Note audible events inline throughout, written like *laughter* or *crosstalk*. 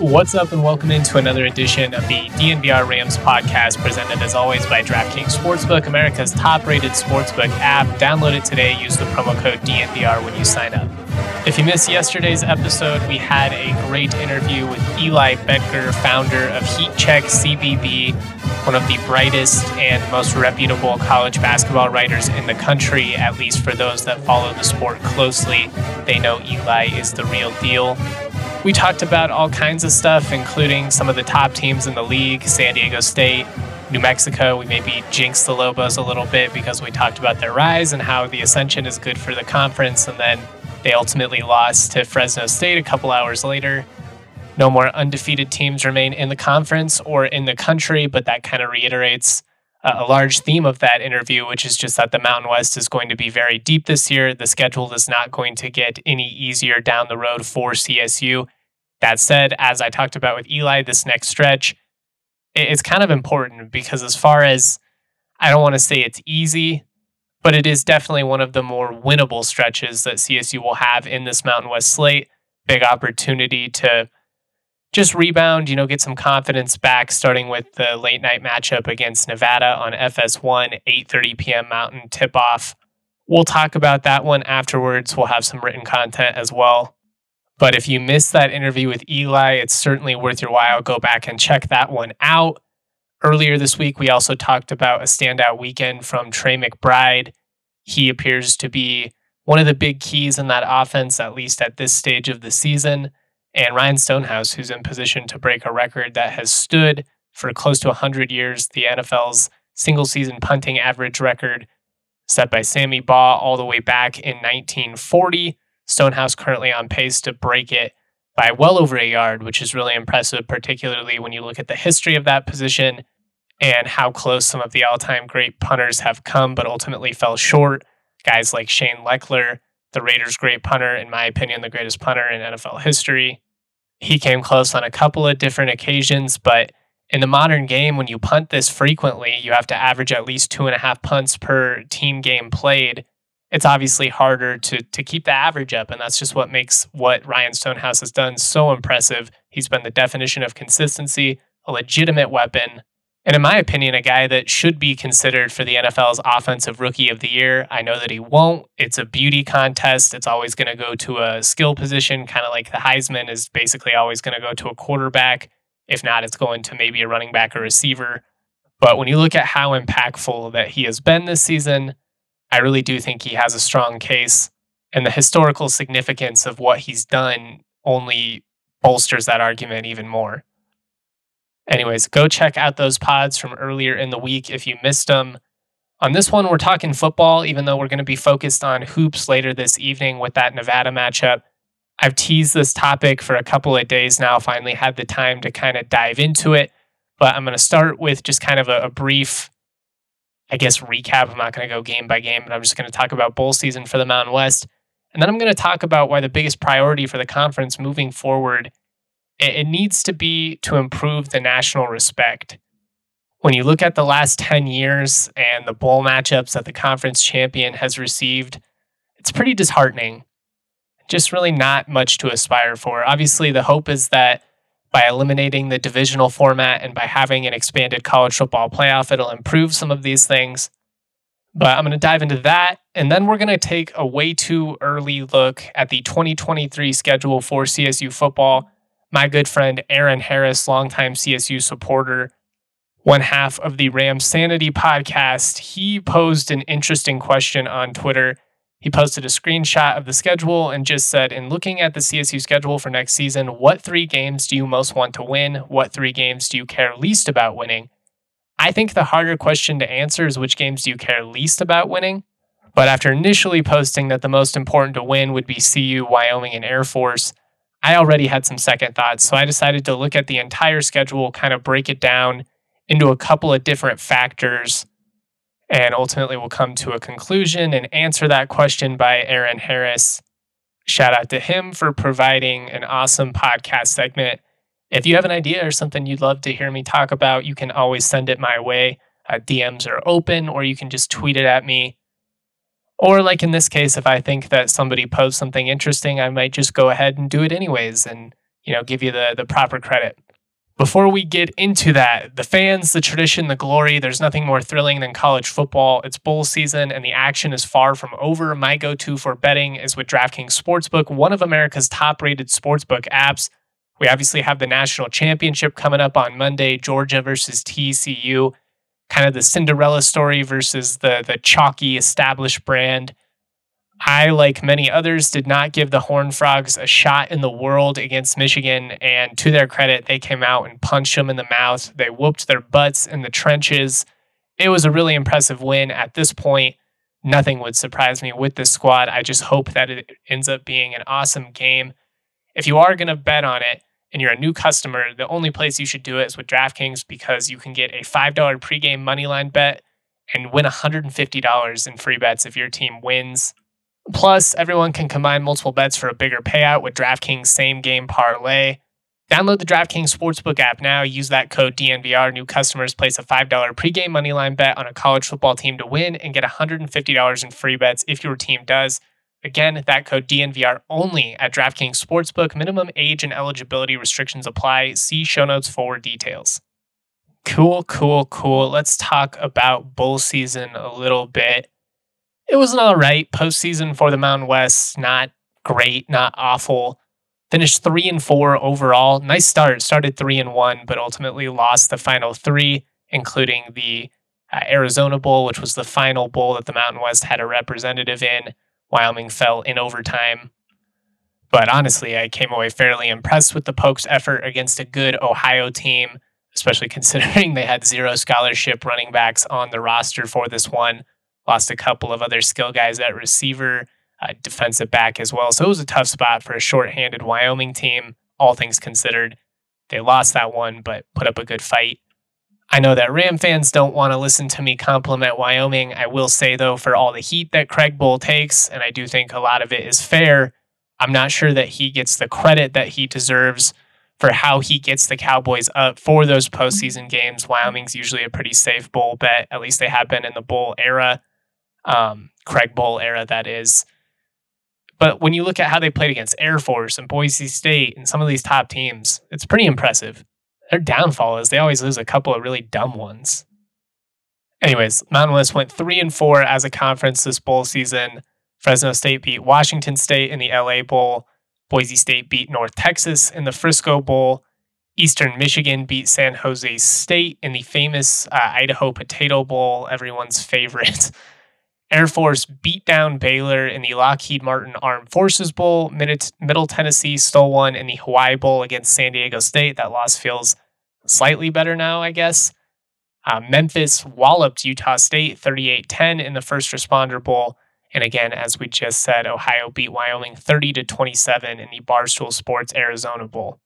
What's up, and welcome into another edition of the DNVR Rams podcast, presented as always by DraftKings Sportsbook, America's top rated sportsbook app. Download it today. Use the promo code DNVR when you sign up. If you missed yesterday's episode, we had a great interview with Eli Boettger, founder of Heat Check CBB, one of the brightest and most reputable college basketball writers in the country, at least for those that follow the sport closely. They know Eli is the real deal. We talked about all kinds of stuff, including some of the top teams in the league San Diego State, New Mexico. We maybe jinxed the Lobos a little bit because we talked about their rise and how the ascension is good for the conference. And then they ultimately lost to Fresno State a couple hours later. No more undefeated teams remain in the conference or in the country, but that kind of reiterates a large theme of that interview, which is just that the Mountain West is going to be very deep this year. The schedule is not going to get any easier down the road for CSU. That said, as I talked about with Eli, this next stretch it's kind of important because, as far as I don't want to say it's easy, but it is definitely one of the more winnable stretches that CSU will have in this Mountain West slate. Big opportunity to just rebound, you know, get some confidence back, starting with the late night matchup against Nevada on FS1, 8:30 p.m. Mountain tip off. We'll talk about that one afterwards. We'll have some written content as well. But if you missed that interview with Eli, it's certainly worth your while. Go back and check that one out. Earlier this week, we also talked about a standout weekend from Trey McBride. He appears to be one of the big keys in that offense, at least at this stage of the season. And Ryan Stonehouse, who's in position to break a record that has stood for close to 100 years, the NFL's single season punting average record set by Sammy Baugh all the way back in 1940. Stonehouse currently on pace to break it by well over a yard, which is really impressive, particularly when you look at the history of that position and how close some of the all time great punters have come, but ultimately fell short. Guys like Shane Lechler, the Raiders' great punter, in my opinion, the greatest punter in NFL history. He came close on a couple of different occasions, but in the modern game, when you punt this frequently, you have to average at least two and a half punts per team game played it's obviously harder to to keep the average up, and that's just what makes what Ryan Stonehouse has done so impressive. He's been the definition of consistency, a legitimate weapon, and in my opinion, a guy that should be considered for the NFL's Offensive Rookie of the Year. I know that he won't. It's a beauty contest. It's always going to go to a skill position, kind of like the Heisman is basically always going to go to a quarterback. If not, it's going to maybe a running back or receiver. But when you look at how impactful that he has been this season, I really do think he has a strong case, and the historical significance of what he's done only bolsters that argument even more. Anyways, go check out those pods from earlier in the week if you missed them. On this one, we're talking football, even though we're going to be focused on hoops later this evening with that Nevada matchup. I've teased this topic for a couple of days now, finally had the time to kind of dive into it. But I'm going to start with just kind of a, a brief I guess, recap. I'm not going to go game by game, but I'm just going to talk about bowl season for the Mountain West. And then I'm going to talk about why the biggest priority for the conference moving forward it, needs to be to improve the national respect. When you look at the last 10 years and the bowl matchups that the conference champion has received, it's pretty disheartening. Just really not much to aspire for. Obviously, the hope is that by eliminating the divisional format and by having an expanded college football playoff, it'll improve some of these things. But I'm going to dive into that. And then we're going to take a way too early look at the 2023 schedule for CSU football. My good friend Aaron Harris, longtime CSU supporter, one half of the Rams Sanity podcast, he posed an interesting question on Twitter he posted a screenshot of the schedule and just said, In looking at the CSU schedule for next season, what three games do you most want to win? What three games do you care least about winning? I think the harder question to answer is which games do you care least about winning? But after initially posting that the most important to win would be CU, Wyoming, and Air Force, I already had some second thoughts. So I decided to look at the entire schedule, kind of break it down into a couple of different factors and ultimately we'll come to a conclusion and answer that question by Aaron Harris. Shout out to him for providing an awesome podcast segment. If you have an idea or something you'd love to hear me talk about, you can always send it my way. Uh, DMs are open, or you can just tweet it at me. Or, like in this case, if I think that somebody posts something interesting, I might just go ahead and do it anyways. And you know, give you the the proper credit. Before we get into that, the fans, the tradition, the glory, there's nothing more thrilling than college football. It's bowl season and the action is far from over. My go to for betting is with DraftKings Sportsbook, one of America's top rated sportsbook apps. We obviously have the national championship coming up on Monday, Georgia versus TCU, kind of the Cinderella story versus the, the chalky established brand. I, like many others, did not give the Horned Frogs a shot in the world against Michigan. And to their credit, they came out and punched them in the mouth. They whooped their butts in the trenches. It was a really impressive win. At this point, nothing would surprise me with this squad. I just hope that it ends up being an awesome game. If you are going to bet on it and you're a new customer, the only place you should do it is with DraftKings because you can get a $5 pregame moneyline bet and win $150 in free bets if your team wins. Plus, everyone can combine multiple bets for a bigger payout with DraftKings same game parlay. Download the DraftKings Sportsbook app now. Use that code DNVR. New customers place a $5 pregame moneyline bet on a college football team to win and get $150 in free bets if your team does. Again, that code DNVR only at DraftKings Sportsbook. Minimum age and eligibility restrictions apply. See show notes for details. Cool, cool, cool. Let's talk about bowl season a little bit it was an all right postseason for the Mountain West. Not great, not awful. Finished three and four overall. Nice start. Started three and one, but ultimately lost the final three, including the uh, Arizona Bowl, which was the final bowl that the Mountain West had a representative in. Wyoming fell in overtime. But honestly, I came away fairly impressed with the Pokes' effort against a good Ohio team, especially *laughs* considering they had zero scholarship running backs on the roster for this one lost a couple of other skill guys at receiver, uh, defensive back as well. So it was a tough spot for a short-handed Wyoming team, all things considered. They lost that one, but put up a good fight. I know that Ram fans don't want to listen to me compliment Wyoming. I will say, though, for all the heat that Craig Bohl takes, and I do think a lot of it is fair, I'm not sure that he gets the credit that he deserves for how he gets the Cowboys up for those postseason games. Wyoming's usually a pretty safe bowl bet. At least they have been in the bowl era um, Craig Bohl era, that is. But when you look at how they played against Air Force and Boise State and some of these top teams, it's pretty impressive. Their downfall is they always lose a couple of really dumb ones. Anyways, Mountain West went three and four as a conference this bowl season. Fresno State beat Washington State in the LA Bowl. Boise State beat North Texas in the Frisco Bowl. Eastern Michigan beat San Jose State in the famous uh, Idaho Potato Bowl, everyone's favorite. *laughs* Air Force beat down Baylor in the Lockheed Martin Armed Forces Bowl. Middle Tennessee stole one in the Hawaii Bowl against San Diego State. That loss feels slightly better now, I guess. Uh, Memphis walloped Utah State 38 10 in the First Responder Bowl. And again, as we just said, Ohio beat Wyoming 30 to 27 in the Barstool Sports Arizona Bowl.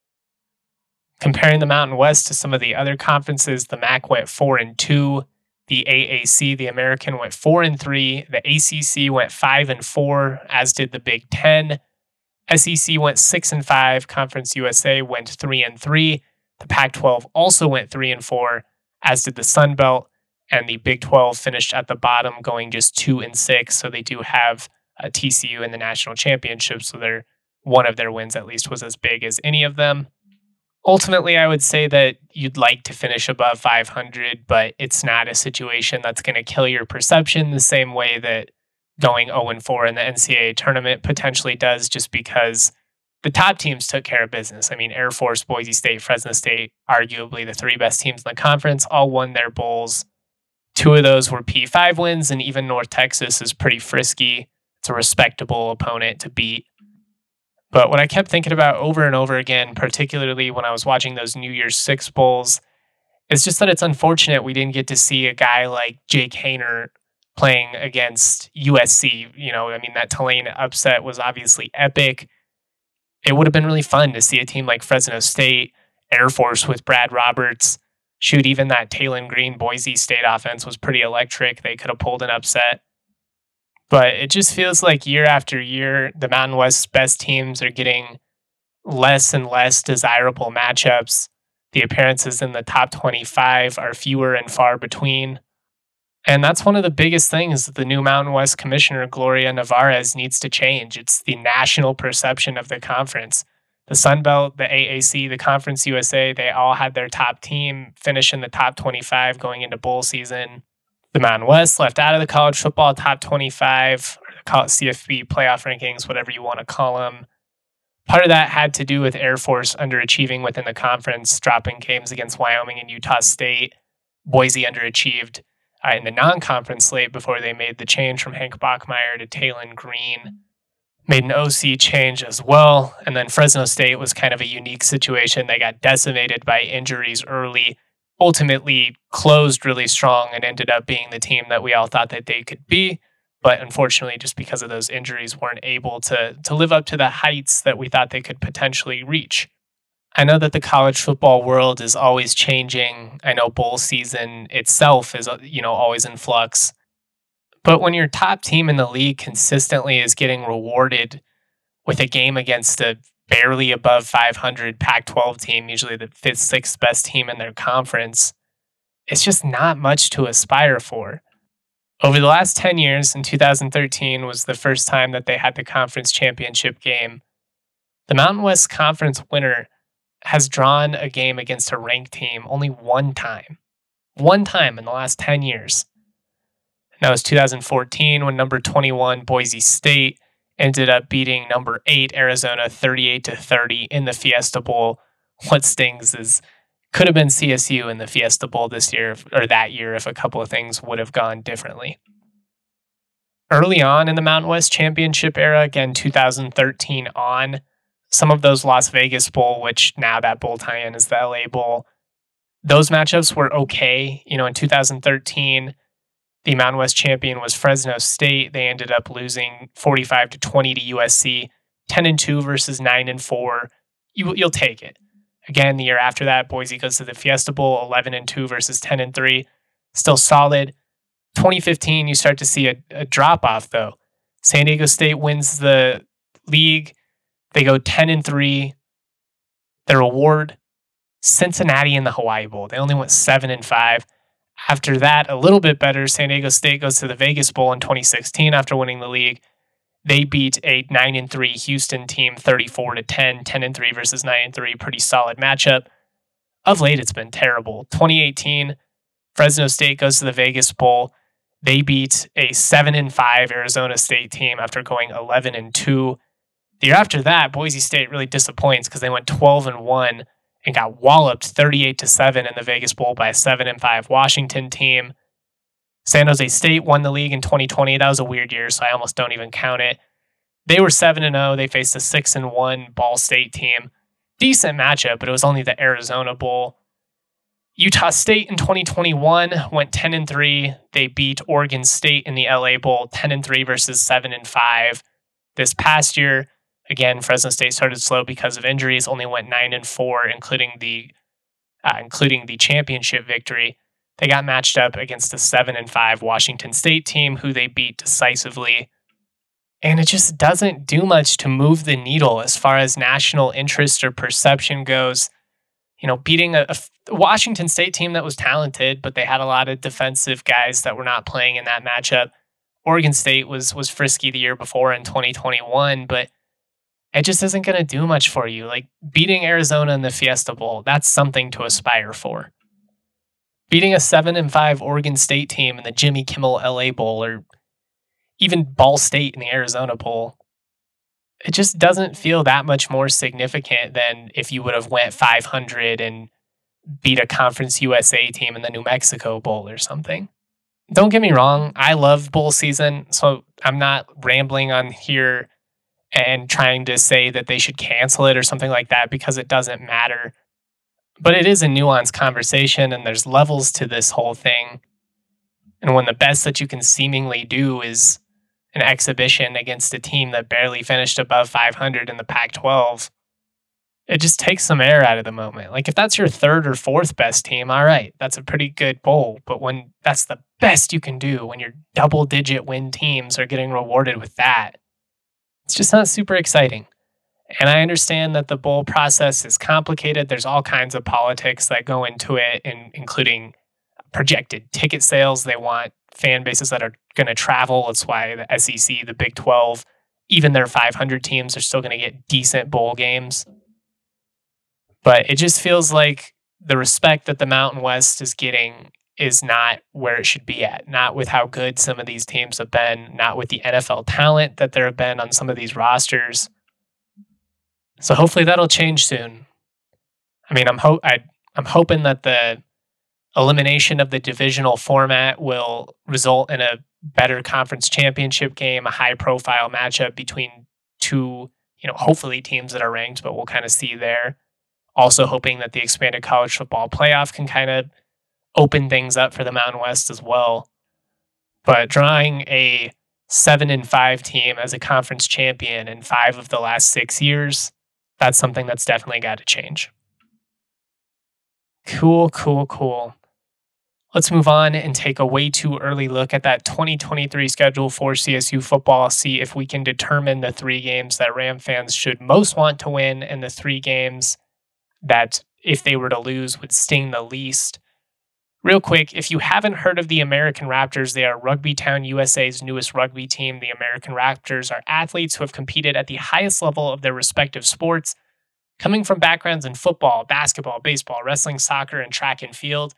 Comparing the Mountain West to some of the other conferences, the MAC went 4 and 2. The AAC, the American, went four and three. The ACC went five and four, as did the Big Ten. SEC went six and five. Conference USA went three and three. The Pac-12 also went three and four, as did the Sun Belt. And the Big 12 finished at the bottom, going just two and six. So they do have a TCU in the national championship. So they're one of their wins at least was as big as any of them ultimately, I would say that you'd like to finish above 500, but it's not a situation that's going to kill your perception the same way that going 0 4 in the NCAA tournament potentially does, just because the top teams took care of business. I mean, Air Force, Boise State, Fresno State, arguably the three best teams in the conference, all won their bowls. Two of those were P5 wins, and even North Texas is pretty frisky. It's a respectable opponent to beat. But what I kept thinking about over and over again, particularly when I was watching those New Year's Six Bowls, is just that it's unfortunate we didn't get to see a guy like Jake Haener playing against USC. You know, I mean, that Tulane upset was obviously epic. It would have been really fun to see a team like Fresno State, Air Force with Brad Roberts. Shoot, even that Taylen Green Boise State offense was pretty electric. They could have pulled an upset. But it just feels like year after year, the Mountain West's best teams are getting less and less desirable matchups. The appearances in the top 25 are fewer and far between. And that's one of the biggest things that the new Mountain West commissioner, Gloria Nevarez, needs to change. It's the national perception of the conference. the Sun Belt, the AAC, the Conference USA, they all had their top team finish in the top 25 going into bowl season. The Mountain West left out of the college football top 25, or call it CFP playoff rankings, whatever you want to call them. Part of that had to do with Air Force underachieving within the conference, dropping games against Wyoming and Utah State. Boise underachieved uh, in the non conference slate before they made the change from Hank Bachmeier to Taylen Green. Made an OC change as well. And then Fresno State was kind of a unique situation. They got decimated by injuries early, ultimately closed really strong, and ended up being the team that we all thought that they could be but unfortunately, just because of those injuries, weren't able to to live up to the heights that we thought they could potentially reach. I know that the college football world is always changing. I know bowl season itself is uh, you know always in flux. But when your top team in the league consistently is getting rewarded with a game against a barely above 500 Pac 12 team, usually the fifth, sixth best team in their conference, it's just not much to aspire for. Over the last 10 years, in 2013 was the first time that they had the conference championship game. The Mountain West Conference winner has drawn a game against a ranked team only one time. One time in the last 10 years. And that was 2014 when number 21 Boise State ended up beating number 8 Arizona 38 to 30 in the Fiesta Bowl. What stings is could have been CSU in the Fiesta Bowl this year or that year if a couple of things would have gone differently. Early on in the Mountain West Championship era, again 2013 on, some of those Las Vegas Bowl, which now that bowl tie-in is the LA Bowl, those matchups were okay. You know, in 2013, the Mountain West champion was Fresno State. They ended up losing 45 to 20 to USC, 10 and 2 versus 9 and 4. You, you'll take it. Again, the year after that, Boise goes to the Fiesta Bowl, 11 and 2 versus 10 and 3. Still solid. 2015, you start to see a, a drop off, though. San Diego State wins the league. They go 10 and 3. Their award, Cincinnati in the Hawaii Bowl. They only went 7 and 5. After that, a little bit better. San Diego State goes to the Vegas Bowl in 2016 after winning the league. They beat a 9 and 3 Houston team 34 to 10, 10 and 3 versus 9 and 3, pretty solid matchup. Of late it's been terrible. 2018 Fresno State goes to the Vegas Bowl. They beat a 7 and 5 Arizona State team after going 11 and 2. The year after that, Boise State really disappoints because they went 12 and 1 and got walloped 38 to 7 in the Vegas Bowl by a 7 and 5 Washington team. San Jose State won the league in 2020. That was a weird year, so I almost don't even count it. They were 7 and 0. They faced a 6 and 1 Ball State team. Decent matchup, but it was only the Arizona Bowl. Utah State in 2021 went 10 and 3. They beat Oregon State in the LA Bowl 10 and 3 versus 7 and 5. This past year, again, Fresno State started slow because of injuries, only went 9 and 4 including the uh, including the championship victory. They got matched up against a 7 and 5 Washington State team who they beat decisively. And it just doesn't do much to move the needle as far as national interest or perception goes. You know, beating a, a Washington State team that was talented, but they had a lot of defensive guys that were not playing in that matchup. Oregon State was was frisky the year before in 2021, but it just isn't going to do much for you. Like beating Arizona in the Fiesta Bowl, that's something to aspire for beating a seven and five Oregon State team in the Jimmy Kimmel LA Bowl or even Ball State in the Arizona Bowl, it just doesn't feel that much more significant than if you would have went 500 and beat a Conference USA team in the New Mexico Bowl or something. Don't get me wrong, I love bowl season, so I'm not rambling on here and trying to say that they should cancel it or something like that because it doesn't matter but it is a nuanced conversation and there's levels to this whole thing. And when the best that you can seemingly do is an exhibition against a team that barely finished above 500 in the Pac 12, it just takes some air out of the moment. Like if that's your third or fourth best team, all right, that's a pretty good bowl. But when that's the best you can do, when your double digit win teams are getting rewarded with that, it's just not super exciting. And I understand that the bowl process is complicated. There's all kinds of politics that go into it, including projected ticket sales. They want fan bases that are going to travel. That's why the SEC, the Big 12, even their 500 teams are still going to get decent bowl games. But it just feels like the respect that the Mountain West is getting is not where it should be at, not with how good some of these teams have been, not with the NFL talent that there have been on some of these rosters. So hopefully that'll change soon. I mean, I'm ho- I, I'm hoping that the elimination of the divisional format will result in a better conference championship game, a high profile matchup between two, you know, hopefully teams that are ranked, but we'll kind of see there. Also hoping that the expanded college football playoff can kind of open things up for the Mountain West as well. But drawing a seven and five team as a conference champion in five of the last six years, that's something that's definitely got to change. Cool, cool, cool. Let's move on and take a way too early look at that 2023 schedule for CSU football. See if we can determine the three games that Ram fans should most want to win and the three games that, if they were to lose, would sting the least. Real quick, if you haven't heard of the American Raptors, they are Rugby Town USA's newest rugby team. The American Raptors are athletes who have competed at the highest level of their respective sports, coming from backgrounds in football, basketball, baseball, wrestling, soccer, and track and field.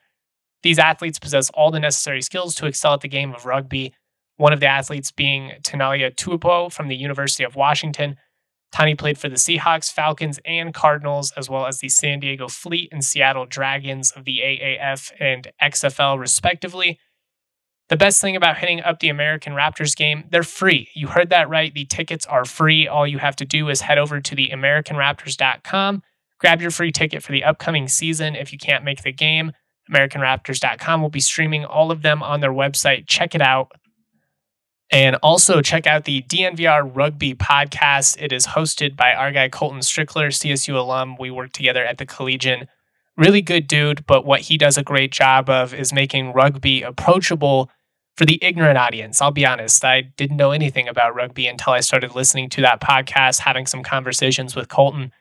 These athletes possess all the necessary skills to excel at the game of rugby. One of the athletes being Taniela Tupou from the University of Washington, Tani played for the Seahawks, Falcons, and Cardinals, as well as the San Diego Fleet and Seattle Dragons of the AAF and XFL, respectively. The best thing about hitting up the American Raptors game, they're free. You heard that right. The tickets are free. All you have to do is head over to the AmericanRaptors.com, grab your free ticket for the upcoming season if you can't make the game. AmericanRaptors.com will be streaming all of them on their website. Check it out. And also check out the DNVR Rugby podcast. It is hosted by our guy Colton Strickler, CSU alum. We work together at the Collegian. Really good dude, but what he does a great job of is making rugby approachable for the ignorant audience. I'll be honest, I didn't know anything about rugby until I started listening to that podcast, having some conversations with Colton.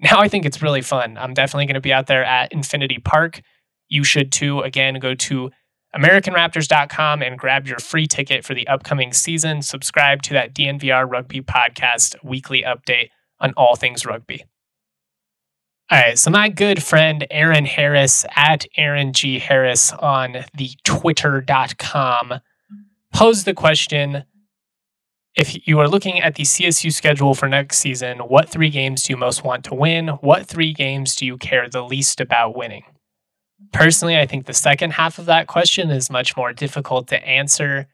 Now I think it's really fun. I'm definitely going to be out there at Infinity Park. You should too. Again, go to AmericanRaptors.com and grab your free ticket for the upcoming season. Subscribe to that DNVR Rugby Podcast weekly update on all things rugby. All right, so my good friend Aaron Harris at Aaron G. Harris on the Twitter.com posed the question if you are looking at the CSU schedule for next season, what three games do you most want to win? What three games do you care the least about winning? Personally, I think the second half of that question is much more difficult to answer.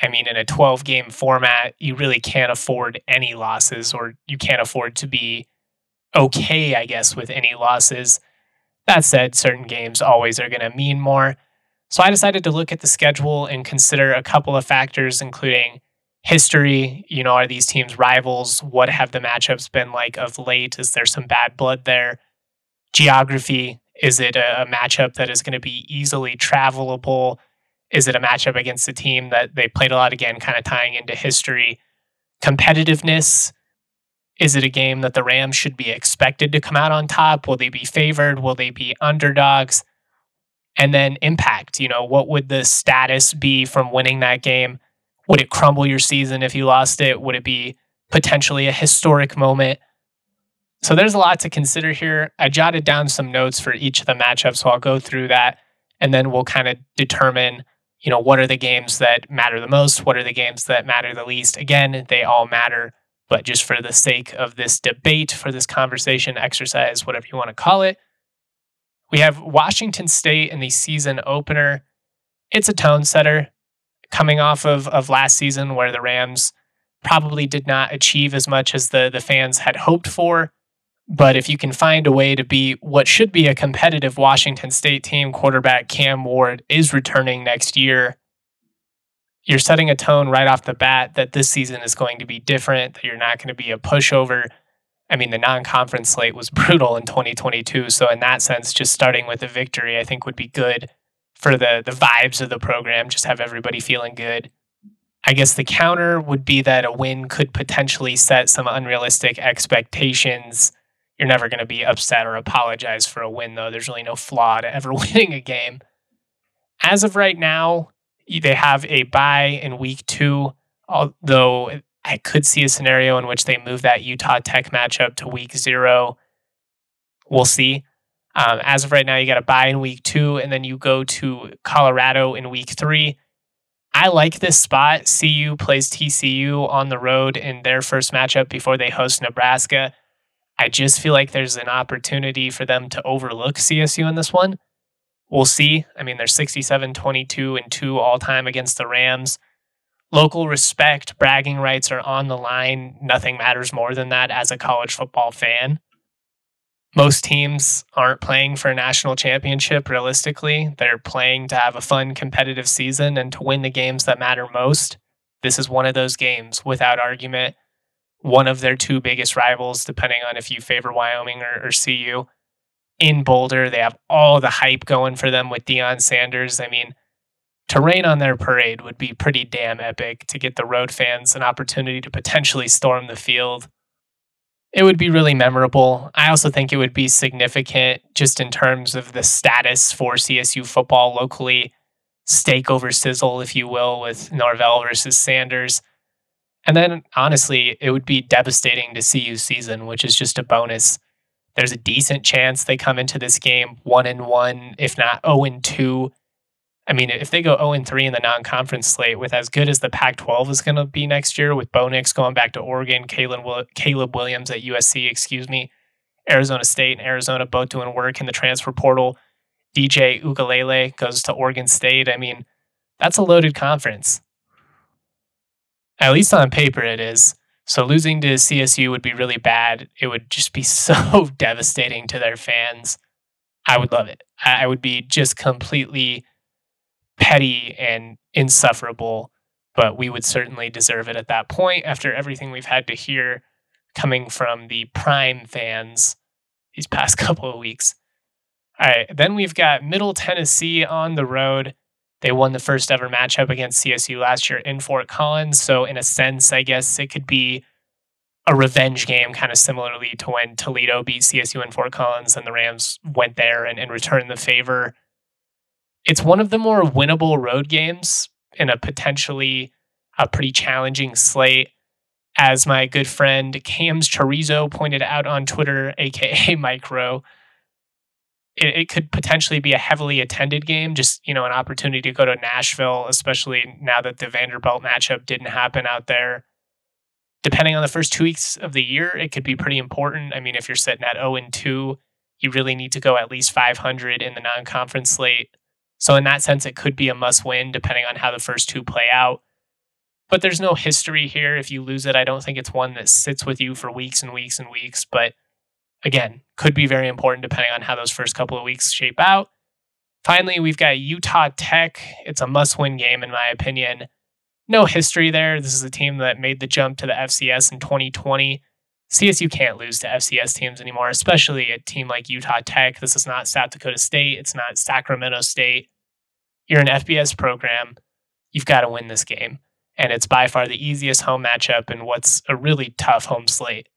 I mean, in a 12 game format, you really can't afford any losses, or you can't afford to be okay, I guess, with any losses. That said, certain games always are going to mean more. So I decided to look at the schedule and consider a couple of factors, including history. You know, are these teams rivals? What have the matchups been like of late? Is there some bad blood there? Geography, is it a, matchup that is going to be easily travelable? Is it a matchup against a team that they played a lot again, kind of tying into history? Competitiveness. Is it a game that the Rams should be expected to come out on top? Will they be favored? Will they be underdogs? And then impact. You know, what would the status be from winning that game? Would it crumble your season if you lost it? Would it be potentially a historic moment? So there's a lot to consider here. I jotted down some notes for each of the matchups, so I'll go through that and then we'll kind of determine, you know, what are the games that matter the most, what are the games that matter the least. Again, they all matter, but just for the sake of this debate, for this conversation exercise, whatever you want to call it, we have Washington State in the season opener. It's a tone setter coming off of, of last season where the Rams probably did not achieve as much as the, the fans had hoped for. But if you can find a way to be what should be a competitive Washington State team, quarterback Cam Ward is returning next year. You're setting a tone right off the bat that this season is going to be different, that you're not going to be a pushover. I mean, the non conference slate was *laughs* brutal in 2022. So, in that sense, just starting with a victory, I think would be good for the, the vibes of the program, just have everybody feeling good. I guess the counter would be that a win could potentially set some unrealistic expectations you're never going to be upset or apologize for a win, though. There's really no flaw to ever *laughs* winning a game. As of right now, they have a bye in week two, although I could see a scenario in which they move that Utah Tech matchup to week zero. We'll see. Um, as of right now, you got a bye in week two, and then you go to Colorado in week three. I like this spot. CU plays TCU on the road in their first matchup before they host Nebraska. I just feel like there's an opportunity for them to overlook CSU in this one. We'll see. I mean, they're 67 22 and 2 all time against the Rams. Local respect, bragging rights are on the line. Nothing matters more than that as a college football fan. Most teams aren't playing for a national championship realistically. They're playing to have a fun, competitive season and to win the games that matter most. This is one of those games, without argument one of their two biggest rivals, depending on if you favor Wyoming or, or CU. In Boulder, they have all the hype going for them with Deion Sanders. I mean, to rain on their parade would be pretty damn epic to get the road fans an opportunity to potentially storm the field. It would be really memorable. I also think it would be significant just in terms of the status for CSU football locally, steak over sizzle, if you will, with Norvell versus Sanders. And then honestly, it would be devastating to CU season, which is just a bonus. There's a decent chance they come into this game one and one, if not 0 and 2. I mean, if they go 0 and 3 in the non conference slate with as good as the Pac 12 is going to be next year, with Bo Nix going back to Oregon, Caleb, Williams at USC, excuse me, Arizona State and Arizona both doing work in the transfer portal. DJ Uiagalelei goes to Oregon State. I mean, that's a loaded conference. At least on paper, it is. So losing to CSU would be really bad. It would just be *laughs* so devastating to their fans. I would love it. I would be just completely petty and insufferable, but we would certainly deserve it at that point after everything we've had to hear coming from the prime fans these past *laughs* couple of weeks. All right, then we've got Middle Tennessee on the road. They won the first ever matchup against CSU last year in Fort Collins. So, in a sense, I guess it could be a revenge game, kind of similarly to when Toledo beat CSU in Fort Collins and the Rams went there and, and returned the favor. It's one of the more winnable road games in a potentially a pretty challenging slate. As my good friend Cam's Chorizo pointed out on Twitter, aka *laughs* Micro, it, it, could potentially be a heavily attended game. Just you know, an opportunity to go to Nashville, especially now that the Vanderbilt matchup didn't happen out there. Depending on the first two weeks of the year, it could be pretty important. I mean, if you're sitting at 0 and 2, you really need to go at least 500 in the non-conference slate. So in that sense, it could be a must-win, depending on how the first two play out. But there's no history here. If you lose it, I don't think it's one that sits with you for weeks and weeks and weeks. But again, could be very important depending on how those first couple of weeks shape out. Finally, we've got Utah Tech. It's a must win game, in my opinion. No history there. This is a team that made the jump to the FCS in 2020. CSU can't lose to FCS teams anymore, especially a team like Utah Tech. This is not South Dakota State. It's not Sacramento State. You're an FBS program. You've got to win this game. And it's by far the easiest home matchup in what's a really tough home slate.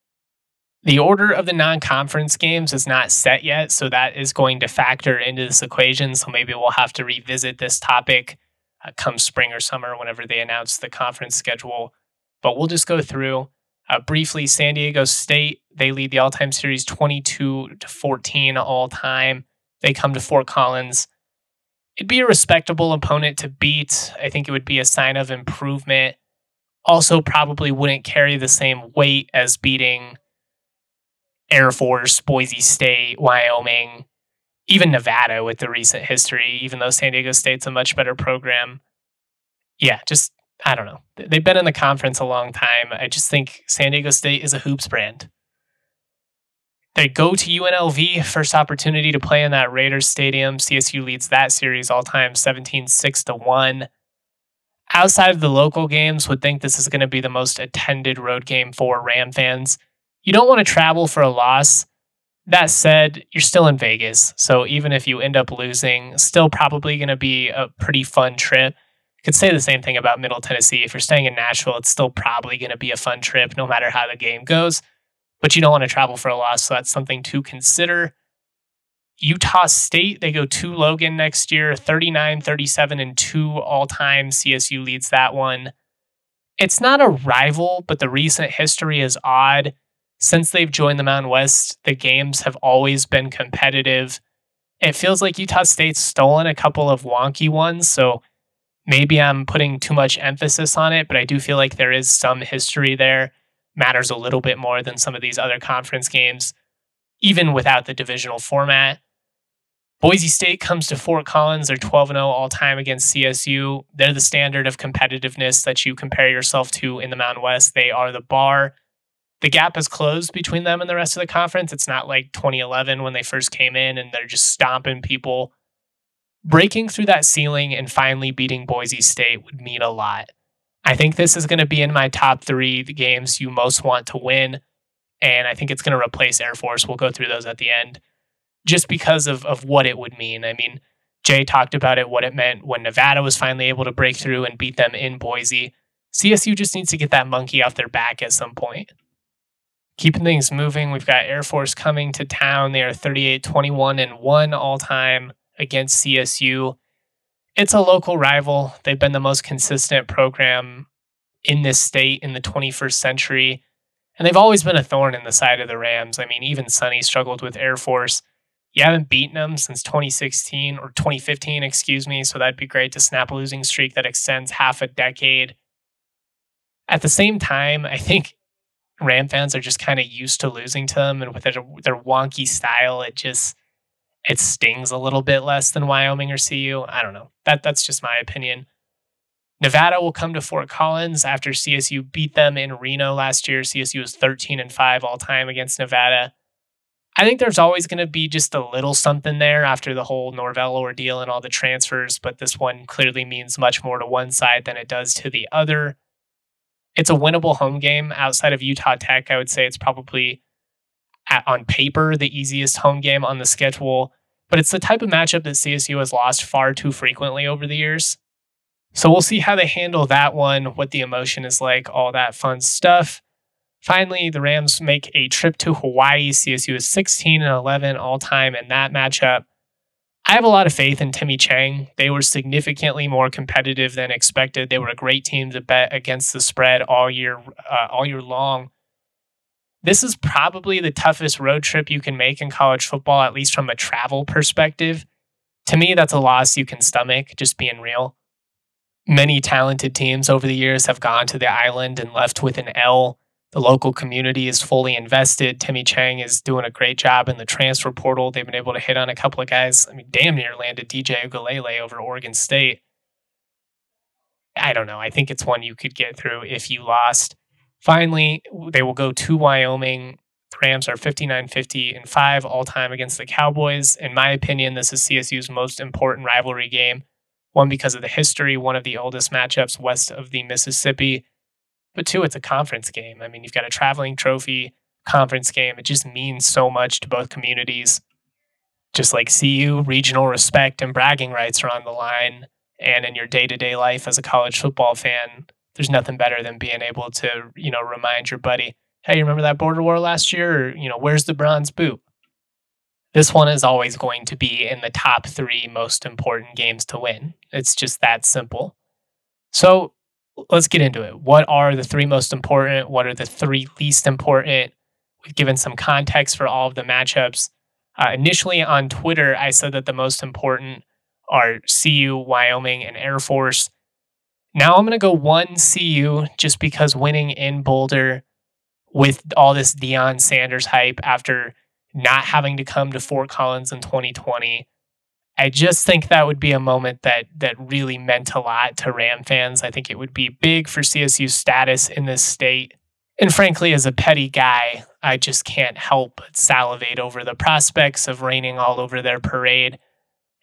The order of the non conference games is not set yet, so that is going to factor into this equation. So maybe we'll have to revisit this topic uh, come spring or summer whenever they announce the conference schedule. But we'll just go through uh, briefly. San Diego State, they lead the all time series 22 to 14 all time. They come to Fort Collins. It'd be a respectable opponent to beat. I think it would be a sign of improvement. Also, probably wouldn't carry the same weight as beating Air Force, Boise State, Wyoming, even Nevada with the recent history, even though San Diego State's a much better program. Yeah, just, I don't know. They've been in the conference a long time. I just think San Diego State is a hoops brand. They go to UNLV, first opportunity to play in that Raiders Stadium. CSU leads that series all time 17 6 to 1. Outside of the local games, would think this is going to be the most attended road game for Ram fans you don't want to travel for a loss. That said, you're still in Vegas. So even if you end up losing, still probably going to be a pretty fun trip. Could say the same thing about Middle Tennessee. If you're staying in Nashville, it's still probably going to be a fun trip no matter how the game goes. But you don't want to travel for a loss. So that's something to consider. Utah State, they go to Logan next year, 39, 37, and 2 all time. CSU leads that one. It's not a rival, but the recent history is odd. Since they've joined the Mountain West, the games have always been competitive. It feels like Utah State's stolen a couple of wonky ones, so maybe I'm putting too much emphasis on it, but I do feel like there is some history there. Matters a little bit more than some of these other conference games, even without the divisional format. Boise State comes to Fort Collins. They're 12 0 all time against CSU. They're the standard of competitiveness that you compare yourself to in the Mountain West. They are the bar. The gap has closed between them and the rest of the conference. It's not like 2011 when they first came in and they're just stomping people. Breaking through that ceiling and finally beating Boise State would mean a lot. I think this is going to be in my top three the games you most want to win. And I think it's going to replace Air Force. We'll go through those at the end just because of, of what it would mean. I mean, Jay talked about it, what it meant when Nevada was finally able to break through and beat them in Boise. CSU just needs to get that monkey off their back at some point. Keeping things moving, we've got Air Force coming to town. They are 38 21 and 1 all time against CSU. It's a local rival. They've been the most consistent program in this state in the 21st century. And they've always been a thorn in the side of the Rams. I mean, even Sonny struggled with Air Force you haven't beaten them since 2016 or 2015, excuse me. So that'd be great to snap a losing streak that extends half a decade. At the same time, I think Ram fans are just kind of used to losing to them, and with their, their wonky style, it just it stings a little bit less than Wyoming or CU. I don't know. That that's just my opinion. Nevada will come to Fort Collins after CSU beat them in Reno last year. CSU was 13 and 5 all time against Nevada. I think there's always going to be just a little something there after the whole Norvell ordeal and all the transfers, but this one clearly means much more to one side than it does to the other. It's a winnable home game outside of Utah Tech. I would say it's probably at, on paper the easiest home game on the schedule, but it's the type of matchup that CSU has lost far too frequently over the years. So we'll see how they handle that one, what the emotion is like, all that fun stuff. Finally, the Rams make a trip to Hawaii. CSU is 16 and 11 all time in that matchup. I have a lot of faith in Timmy Chang. They were significantly more competitive than expected. They were a great team to bet against the spread all year, uh, all year long. This is probably the toughest road trip you can make in college football, at least from a travel perspective. To me, that's a loss you can stomach, just being real. Many talented teams over the years have gone to the island and left with an L the local community is fully invested. Timmy Chang is doing a great job in the transfer portal. They've been able to hit on a couple of guys. I mean, damn near landed DJ Uiagalelei over Oregon State. I don't know. I think it's one you could get through if you lost. Finally, they will go to Wyoming. Rams are 59 50 and 5 all time against the Cowboys. In my opinion, this is CSU's most important rivalry game. One, because of the history, one of the oldest matchups west of the Mississippi but two, it's a conference game. I mean, you've got a traveling trophy conference game. It just means so much to both communities. Just like CU, regional respect and bragging rights are on the line. And in your day to day life as a college football fan, there's nothing better than being able to, you know, remind your buddy, hey, you remember that border war last year? Or, you know, where's the bronze boot? This one is always going to be in the top three most important games to win. It's just that simple. So let's get into it. What are the three most important? What are the three least important? We've given some context for all of the matchups. Uh, initially on Twitter, I said that the most important are CU, Wyoming, and Air Force. Now I'm going to go one CU just because winning in Boulder with all this Deion Sanders hype after not having to come to Fort Collins in 2020I just think that would be a moment that that really meant a lot to Ram fans. I think it would be big for CSU's status in this state. And frankly, as a petty guy, I just can't help but salivate over the prospects of raining all over their parade.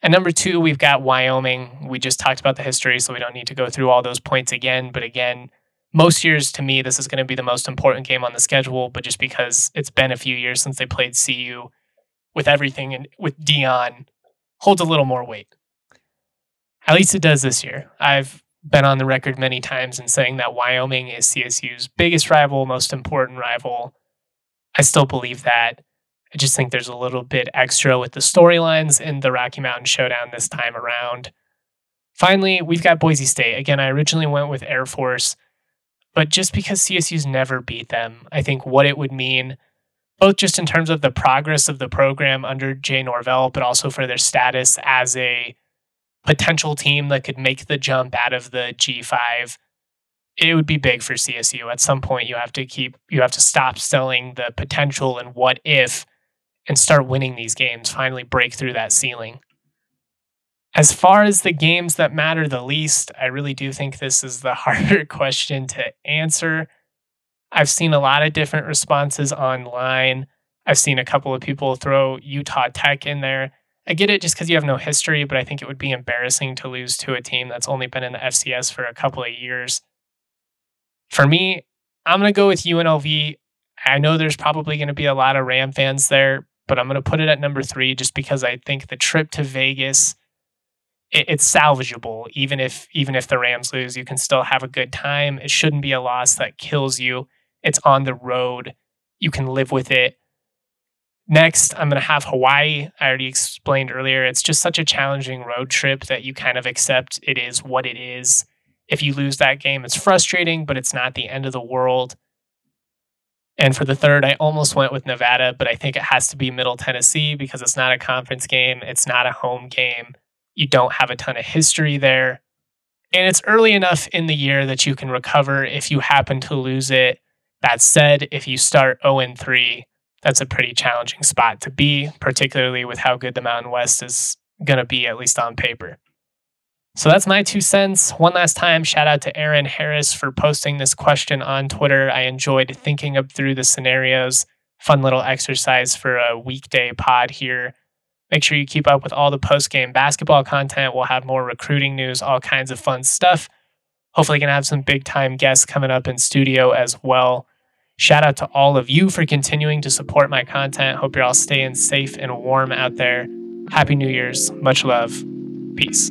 And number two, we've got Wyoming. We just talked about the history, so we don't need to go through all those points again. But again, most years to me, this is going to be the most important game on the schedule. But just because it's been a few years since they played CU with everything and with Deion holds a little more weight. At least it does this year. I've been on the record many times in saying that Wyoming is CSU's biggest rival, most important rival. I still believe that. I just think there's a little bit extra with the storylines in the Rocky Mountain Showdown this time around. Finally, we've got Boise State. Again, I originally went with Air Force, But just because CSU's never beat them, I think what it would mean, both just in terms of the progress of the program under Jay Norvell, but also for their status as a potential team that could make the jump out of the G5 it would be big for CSU. At some point, you have to keep, you have to stop selling the potential and what if and start winning these games, finally break through that ceiling. As far as the games that matter the least, I really do think this is the *laughs* harder question to answer. I've seen a lot of different responses online. I've seen a couple of people throw Utah Tech in there. I get it just because you have no history, but I think it would be embarrassing to lose to a team that's only been in the FCS for a couple of years. For me, I'm going to go with UNLV. I know there's probably going to be a lot of Ram fans there, but I'm going to put it at number three just because I think the trip to Vegas it's salvageable. Even if even if the Rams lose, you can still have a good time. It shouldn't be a loss that kills you. It's on the road. You can live with it. Next, I'm going to have Hawaii. I already explained earlier. It's just such a challenging road trip that you kind of accept it is what it is. If you lose that game, it's frustrating, but it's not the end of the world. And for the third, I almost went with Nevada, but I think it has to be Middle Tennessee because it's not a conference game. It's not a home game. You don't have a ton of history there. And it's early enough in the year that you can recover if you happen to lose it. That said, if you start 0 3, that's a pretty challenging spot to be, particularly with how good the Mountain West is going to be, at least on paper. So that's my two cents. One last time, shout out to Aaron Harris for posting this question on Twitter. I enjoyed thinking up through the scenarios. Fun little exercise for a weekday pod here. Make sure you keep up with all the post game basketball content. We'll have more recruiting news, all kinds of fun stuff. Hopefully, gonna have some big time guests coming up in studio as well. Shout out to all of you for continuing to support my content. Hope you're all staying safe and warm out there. Happy New Year's. Much love. Peace.